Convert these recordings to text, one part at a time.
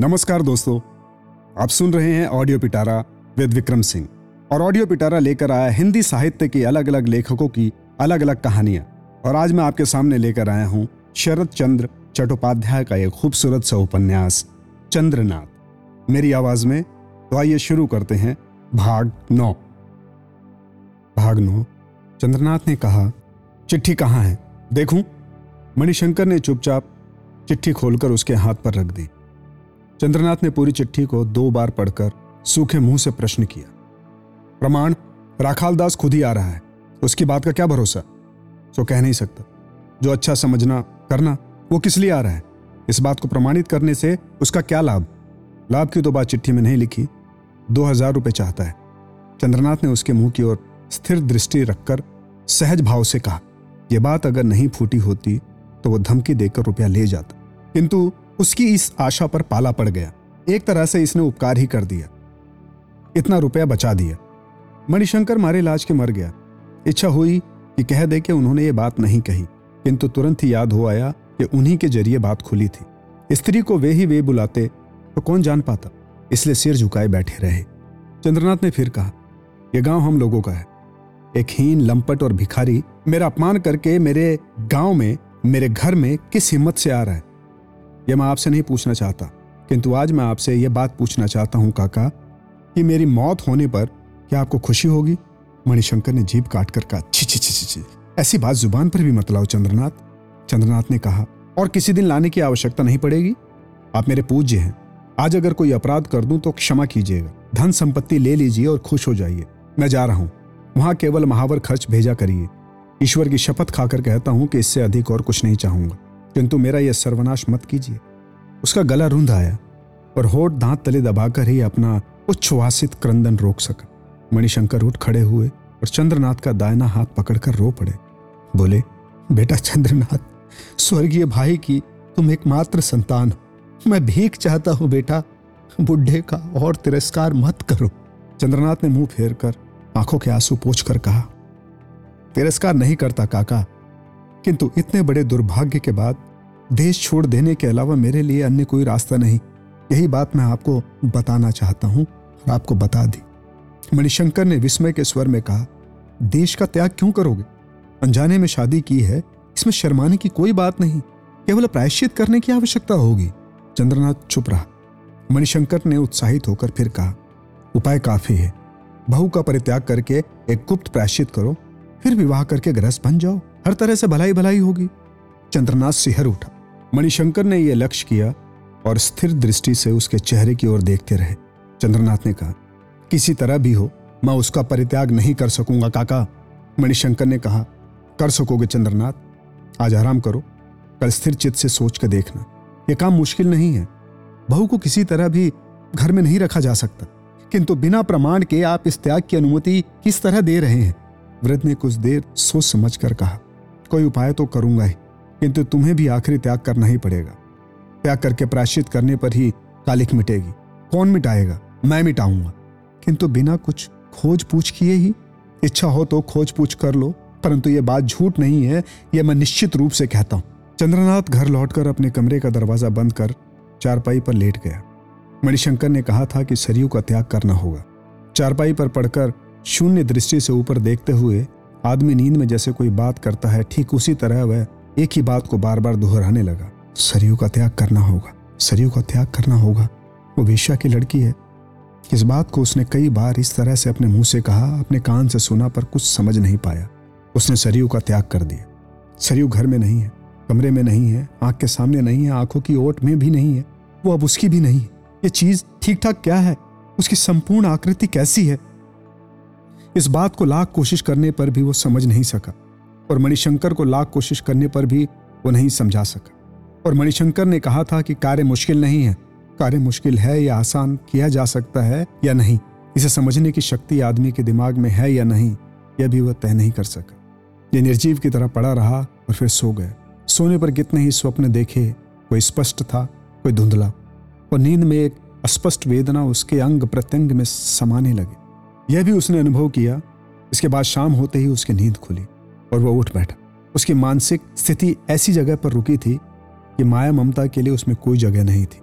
नमस्कार दोस्तों, आप सुन रहे हैं audio Pitara with Vikram Singh और ऑडियो पिटारा लेकर आया हिंदी साहित्य के अलग अलग लेखकों की अलग अलग कहानियाँ। और आज मैं आपके सामने लेकर आया हूँ शरद चंद्र चट्टोपाध्याय का एक खूबसूरत सा उपन्यास, चंद्रनाथ। मेरी आवाज़ में तो आइए शुरू करते हैं भाग नौ। भाग नौ, चंद्रनाथ ने कहा, चिट्ठी कहाँ है? देखूँ? मणिशंकर ने चुपचाप चिट्ठी खोलकर उसके हाथ पर रख दी। चंद्रनाथ ने पूरी चिट्ठी को दो बार पढ़कर सूखे मुँह से प्रश्न किया। प्रमाण राखाल दास खुद ही आ रहा है। उसकी बात का क्या भरोसा? सो कह नहीं सकता। जो अच्छा समझना, करना, वो किस लिए आ रहा है? इस बात को प्रमाणित करने से उसका क्या लाभ? लाभ की तो बात चिट्ठी में नहीं लिखी। दो हज़ार रुपये चाहता है। चंद्रनाथ ने उसके मुँह की ओर स्थिर दृष्टि रखकर सहज भाव से कहा यह बात अगर नहीं फूटी होती तो वो धमकी देकर रुपया ले जाता। किंतु उसकी इस आशा पर पाला पड़ गया। एक तरह से इसने उपकार ही कर दिया। इतना रुपया बचा दिया। मणिशंकर मारे इलाज के मर गया। इच्छा हुई कि कह दे कि उन्होंने ये बात नहीं कही, किंतु तुरंत ही याद हो आया कि उन्हीं के ज़रिए बात खुली थी। स्त्री को वे ही वे बुलाते तो कौन जान पाता? इसलिए सिर झुकाए बैठे रहे। चंद्रनाथ ने फिर कहा यह गाँव हम लोगों का है। एक हीन, लंपट और भिखारी मेरा अपमान करके मेरे गाँव में, मेरे घर में किस हिम्मत से आ रहा है? यह मैं आपसे नहीं पूछना चाहता। किंतु आज मैं आपसे यह बात पूछना चाहता हूँ, काका, कि मेरी मौत होने पर क्या आपको खुशी होगी? मणिशंकर ने जीप काट कर कहा छी छी छी छी, ऐसी बात ज़ुबान पर भी मत लाओ, चंद्रनाथ। चंद्रनाथ ने कहा, और किसी दिन लाने की आवश्यकता नहीं पड़ेगी? आप मेरे पूज्य हैं। आज अगर कोई अपराध कर दूँ तो क्षमा कीजिएगा। धन संपत्ति ले लीजिए और खुश हो जाइए। मैं जा रहा हूँ। वहाँ केवल महावर खर्च भेजा करिए। ईश्वर की शपथ खाकर कहता हूँ कि इससे अधिक और कुछ नहीं चाहूँगा। किंतु मेरा यह सर्वनाश मत कीजिए। उसका गला रुंध आया और होठ दांत तले दबाकर ही अपना उच्छ्वासित क्रंदन रोक सका। मणिशंकर उठ खड़े हुए और चंद्रनाथ का दायना हाथ पकड़कर रो पड़े। बोले, बेटा चंद्रनाथ, स्वर्गीय भाई की तुम एकमात्र संतान हो। मैं भीख चाहता हूँ बेटा, बुढ़े का और तिरस्कार मत करो। चंद्रनाथ ने मुँह फेर कर आँखों के आँसू पोछ कर कहा, तिरस्कार नहीं करता काका किंतु इतने बड़े दुर्भाग्य के बाद देश छोड़ देने के अलावा मेरे लिए अन्य कोई रास्ता नहीं। यही बात मैं आपको बताना चाहता हूँ और आपको बता दी। मणिशंकर ने विस्मय के स्वर में कहा, देश का त्याग क्यों करोगे? अनजाने में शादी की है, इसमें शर्माने की कोई बात नहीं। केवल प्रायश्चित करने की आवश्यकता होगी। चंद्रनाथ चुप रहा। मणिशंकर ने उत्साहित होकर फिर कहा, उपाय काफ़ी है। बहू का परित्याग करके एक गुप्त प्रायश्चित करो, फिर विवाह करके ग्रस्त बन जाओ। हर तरह से भलाई भलाई होगी। चंद्रनाथ सिहर उठा। मणिशंकर ने यह लक्ष्य किया और स्थिर दृष्टि से उसके चेहरे की ओर देखते रहे। चंद्रनाथ ने कहा, किसी तरह भी हो, मैं उसका परित्याग नहीं कर सकूँगा, काका। मणिशंकर ने कहा, कर सकोगे चंद्रनाथ। आज आराम करो। कल स्थिर चित्त से सोच कर देखना। यह काम मुश्किल नहीं है। बहू को किसी तरह भी घर में नहीं रखा जा सकता। किंतु बिना प्रमाण के आप इस त्याग की अनुमति किस तरह दे रहे हैं? वृद्ध ने कुछ देर सोच समझ कर कहा कोई उपाय तो करूँगा ही, किंतु तुम्हें भी आखिरी त्याग करना ही पड़ेगा। त्याग करके प्राश्चित करने पर ही कालिक मिटेगी। कौन मिटाएगा? मैं मिटाऊँगा। किंतु बिना कुछ खोज पूछ किए ही, इच्छा हो तो खोज पूछ कर लो, परंतु यह बात झूठ नहीं है यह मैं निश्चित रूप से कहता हूँ। चंद्रनाथ घर लौटकर अपने कमरे का दरवाज़ा बंद कर चारपाई पर लेट गया। मणिशंकर ने कहा था कि सरयू का त्याग करना होगा। चारपाई पर पड़कर शून्य दृष्टि से ऊपर देखते हुए आदमी नींद में जैसे कोई बात करता है, ठीक उसी तरह वह एक ही बात को बार बार दोहराने लगा। सरयू का त्याग करना होगा। सरयू का त्याग करना होगा। वो वेश्या की लड़की है। इस बात को उसने कई बार इस तरह से अपने मुँह से कहा, अपने कान से सुना, पर कुछ समझ नहीं पाया। उसने सरयू का त्याग कर दिया। सरयू घर में नहीं है, कमरे में नहीं है, आँख के सामने नहीं है, आँखों की ओट में भी नहीं है, वो अब उसकी भी नहीं है। ये चीज़ ठीक ठाक क्या है? उसकी संपूर्ण आकृति कैसी है? इस बात को लाख कोशिश करने पर भी वो समझ नहीं सका और मणिशंकर को लाख कोशिश करने पर भी वो नहीं समझा सका। और मणिशंकर ने कहा था कि कार्य मुश्किल नहीं है, कार्य मुश्किल है या आसान किया जा सकता है या नहीं, इसे समझने की शक्ति आदमी के दिमाग में है या नहीं, यह भी वह तय नहीं कर सका। ये निर्जीव की तरह पड़ा रहा और फिर सो गया। सोने पर कितने ही स्वप्न देखे, कोई स्पष्ट था, कोई धुंधला। और नींद में एक अस्पष्ट वेदना उसके अंग प्रत्यंग में समाने लगे। यह भी उसने अनुभव किया, इसके बाद शाम होते ही उसकी नींद खुली और वह उठ बैठा। उसकी मानसिक स्थिति ऐसी जगह पर रुकी थी कि माया ममता के लिए उसमें कोई जगह नहीं थी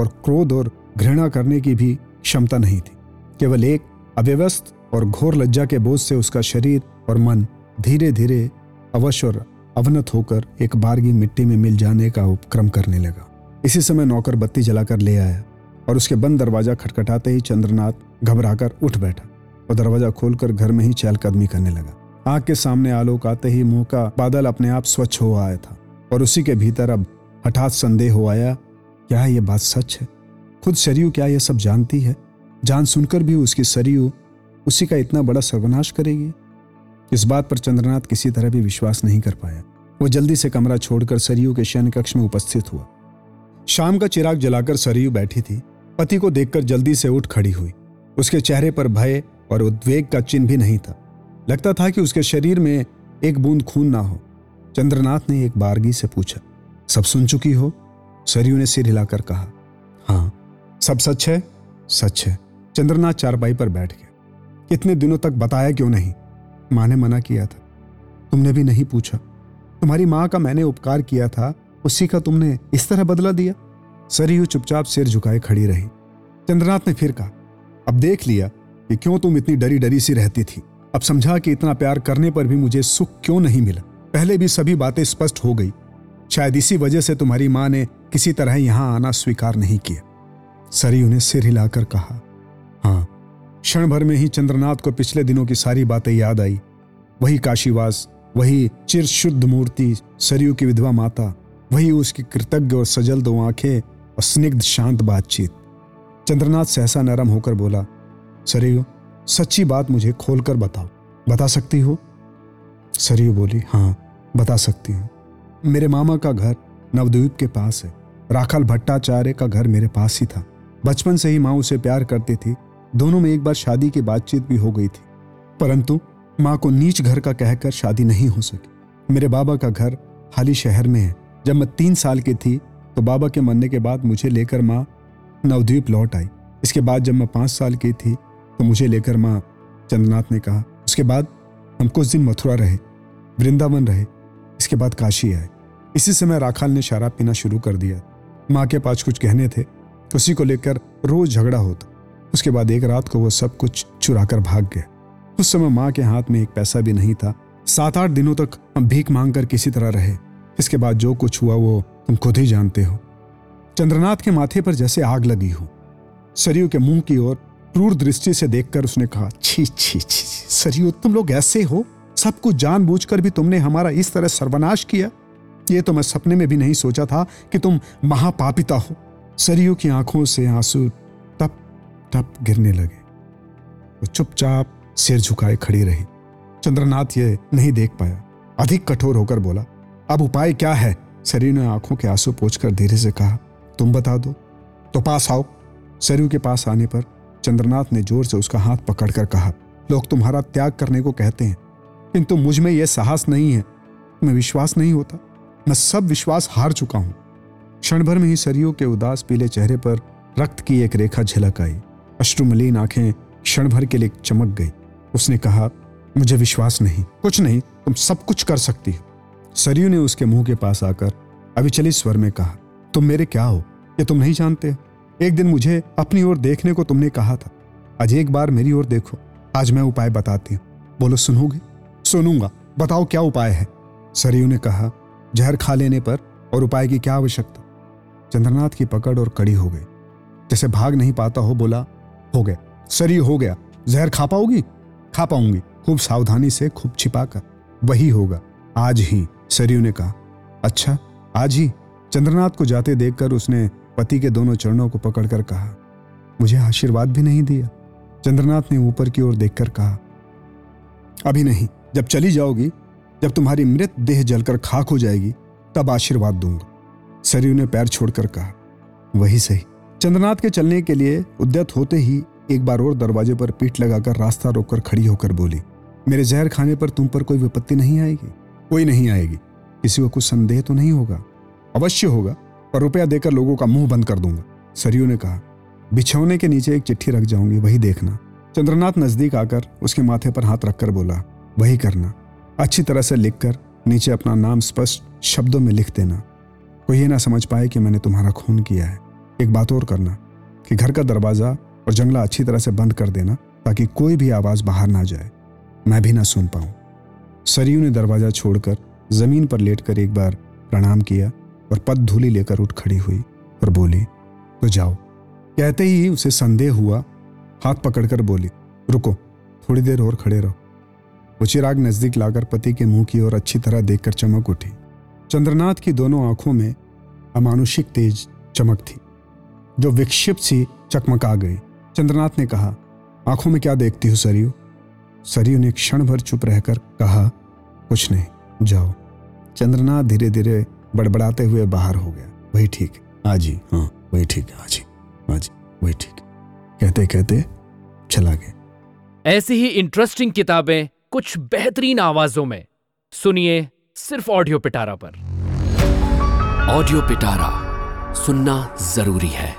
और क्रोध और घृणा करने की भी क्षमता नहीं थी। केवल एक अव्यवस्थ और घोर लज्जा के बोझ से उसका शरीर और मन धीरे धीरे अवश्य और अवनत होकर एक बारगी मिट्टी में मिल जाने का उपक्रम करने लगा। इसी समय नौकर बत्ती जलाकर ले आया और उसके बंद दरवाज़ा खटखटाते ही चंद्रनाथ घबराकर उठ बैठा। और दरवाज़ा खोलकर घर में ही चहलकदमी करने लगा। आग के सामने आलोक आते ही मुँह का बादल अपने आप स्वच्छ हो आया था और उसी के भीतर अब हठात संदेह हो आया, क्या ये बात सच है? खुद सरयू क्या यह सब जानती है? जान सुनकर भी उसकी सरयू उसी का इतना बड़ा सर्वनाश करेगी? इस बात पर चंद्रनाथ किसी तरह भी विश्वास नहीं कर पाया। वो जल्दी से कमरा छोड़कर सरयू के शयन कक्ष में उपस्थित हुआ। शाम का चिराग जलाकर सरयू बैठी थी। पति को देखकर जल्दी से उठ खड़ी हुई। उसके चेहरे पर भय और उद्वेग का चिन्ह भी नहीं था। लगता था कि उसके शरीर में एक बूंद खून ना हो। चंद्रनाथ ने एक बारगी से पूछा, सब सुन चुकी हो? सरयू ने सिर हिलाकर कहा हाँ सब सच है? सच है। चंद्रनाथ चारपाई पर बैठ गया। कितने दिनों तक बताया क्यों नहीं? माँ ने मना किया था। तुमने भी नहीं पूछा। तुम्हारी माँ का मैंने उपकार किया था, उसी का तुमने इस तरह बदला दिया? सरयू चुपचाप सिर झुकाए खड़ी रही। चंद्रनाथ ने फिर कहा, अब देख लिया कि क्यों तुम इतनी डरी डरी सी रहती थी? अब समझा कि इतना प्यार करने पर भी मुझे सुख क्यों नहीं मिला? पहले भी सभी बातें स्पष्ट हो गई। शायद इसी वजह से तुम्हारी माँ ने किसी तरह यहाँ आना स्वीकार नहीं किया। सरयू ने सिर हिलाकर कहा हाँ क्षण भर में ही चंद्रनाथ को पिछले दिनों की सारी बातें याद आई। वही काशीवास, वही चिर शुद्ध मूर्ति, सरयू की विधवा माता, वही उसकी कृतज्ञ और सजल दो आँखें और स्निग्ध शांत बातचीत। चंद्रनाथ सहसा नरम होकर बोला सरयू, सच्ची बात मुझे खोलकर बताओ। बता सकती हो? सरयू बोली हाँ बता सकती हूँ। मेरे मामा का घर नवद्वीप के पास है। राखल भट्टाचार्य का घर मेरे पास ही था। बचपन से ही माँ उसे प्यार करती थी। दोनों में एक बार शादी की बातचीत भी हो गई थी। परंतु माँ को नीच घर का कहकर शादी नहीं हो सकी। मेरे बाबा का घर हाली शहर में है। जब मैं तीन साल की थी तो बाबा के मरने के बाद मुझे लेकर माँ नवद्वीप लौट आई। इसके बाद जब मैं पाँच साल की थी तो मुझे लेकर माँ चंद्रनाथ ने कहा, उसके बाद हम कुछ दिन मथुरा रहे, वृंदावन रहे, इसके बाद काशी आए। इसी समय राखाल ने शराब पीना शुरू कर दिया। माँ के पास कुछ कहने थे, उसी को लेकर रोज झगड़ा होता। उसके बाद एक रात को वो सब कुछ चुरा कर भाग गया। उस समय माँ के हाथ में एक पैसा भी नहीं था। सात आठ दिनों तक हम भीख मांग कर किसी तरह रहे। इसके बाद जो कुछ हुआ वो तुम खुद ही जानते हो। चंद्रनाथ के माथे पर जैसे आग लगी हो, सरयू के मुँह की ओर क्रूर दृष्टि से देखकर उसने कहा, छी छी छी सरयू, तुम लोग ऐसे हो। सब कुछ जानबूझकर भी तुमने हमारा इस तरह सर्वनाश किया। ये तो मैं सपने में भी नहीं सोचा था कि तुम महापापिता हो। सरयू की आँखों से आँसू टप गिरने लगे। वो चुपचाप सिर झुकाए खड़ी रही। चंद्रनाथ ये नहीं देख पाया। अधिक कठोर होकर बोला, अब उपाय क्या है? सरयू ने आँखों के आँसू पोछकर धीरे से कहा, तुम बता दो। तो पास आओ। सरयू के पास आने पर चंद्रनाथ ने ज़ोर से उसका हाथ पकड़कर कहा, लोग तुम्हारा त्याग करने को कहते हैं, किंतु मुझमें यह साहस नहीं है। मैं विश्वास नहीं होता। मैं सब विश्वास हार चुका हूँ। क्षण भर में ही सरयू के उदास पीले चेहरे पर रक्त की एक रेखा झलक आई। अश्रुमलीन आँखें क्षण भर के लिए चमक गई। उसने कहा, मुझे विश्वास नहीं, कुछ नहीं, तुम सब कुछ कर सकती हो। सरयू ने उसके मुँह के पास आकर अविचलित स्वर में कहा, तुम मेरे क्या हो? ये तुम नहीं जानते एक दिन मुझे अपनी ओर देखने को तुमने कहा था। आज एक बार मेरी ओर देखो। आज मैं उपाय बताती हूँ। बोलो, सुनोगे? सुनूँगा। बताओ, क्या उपाय है? सरयू ने कहा, जहर खा लेने पर और उपाय की क्या आवश्यकता? चंद्रनाथ की पकड़ और कड़ी हो गई। जैसे भाग नहीं पाता हो, बोला, हो गया। सरयू, हो गया। जहर खा पाओगी? खा पाऊँगी। खूब सावधानी से खूब छिपा कर वही होगा। आज ही, सरयू ने कहा। अच्छा आज ही। चंद्रनाथ को जाते देखकर उसने पति के दोनों चरणों को पकड़कर कहा, मुझे आशीर्वाद भी नहीं दिया। चंद्रनाथ ने ऊपर की ओर देखकर कहा, अभी नहीं, जब चली जाओगी, जब तुम्हारी मृत देह जलकर खाक हो जाएगी, तब आशीर्वाद दूँगा। सरयू ने पैर छोड़कर कहा, वही सही। चंद्रनाथ के चलने के लिए उद्यत होते ही एक बार और दरवाजे पर पीठ लगाकर रास्ता रोककर खड़ी होकर बोली, मेरे जहर खाने पर तुम पर कोई विपत्ति नहीं आएगी? कोई नहीं आएगी। किसी को कुछ संदेह तो नहीं होगा? अवश्य होगा। पर रुपया देकर लोगों का मुँह बंद कर दूँगा। सरयू ने कहा, बिछौने के नीचे एक चिट्ठी रख जाऊँगी, वही देखना। चंद्रनाथ नज़दीक आकर उसके माथे पर हाथ रखकर बोला, वही करना। अच्छी तरह से लिखकर नीचे अपना नाम स्पष्ट शब्दों में लिख देना। कोई ये ना समझ पाए कि मैंने तुम्हारा खून किया है। एक बात और करना, कि घर का दरवाज़ा और जंगला अच्छी तरह से बंद कर देना, ताकि कोई भी आवाज़ बाहर ना जाए। मैं भी ना सुन पाऊँ। सरयू ने दरवाज़ा छोड़कर ज़मीन पर लेटकर एक बार प्रणाम किया और पद धूली लेकर उठ खड़ी हुई और बोली तो जाओ। कहते ही उसे संदेह हुआ, हाथ पकड़कर बोली, रुको, थोड़ी देर और खड़े रहो। वो चिराग नज़दीक लाकर पति के मुँह की ओर अच्छी तरह देखकर चमक उठी। चंद्रनाथ की दोनों आँखों में अमानुषिक तेज चमक थी। जो विक्षिप्त सी चकमका गई। चंद्रनाथ ने कहा, आँखों में क्या देखती हो सरयू? सरयू ने क्षण भर चुप रहकर कहा, कुछ नहीं, जाओ। चंद्रनाथ धीरे धीरे बड़बड़ाते हुए बाहर हो गया। वही ठीक आजी ही हाँ वही ठीक है आज ही आज वही ठीक। कहते कहते चला गया। ऐसी ही इंटरेस्टिंग किताबें कुछ बेहतरीन आवाजों में। सुनिए सिर्फ़ ऑडियो पिटारा पर। ऑडियो पिटारा सुनना ज़रूरी है।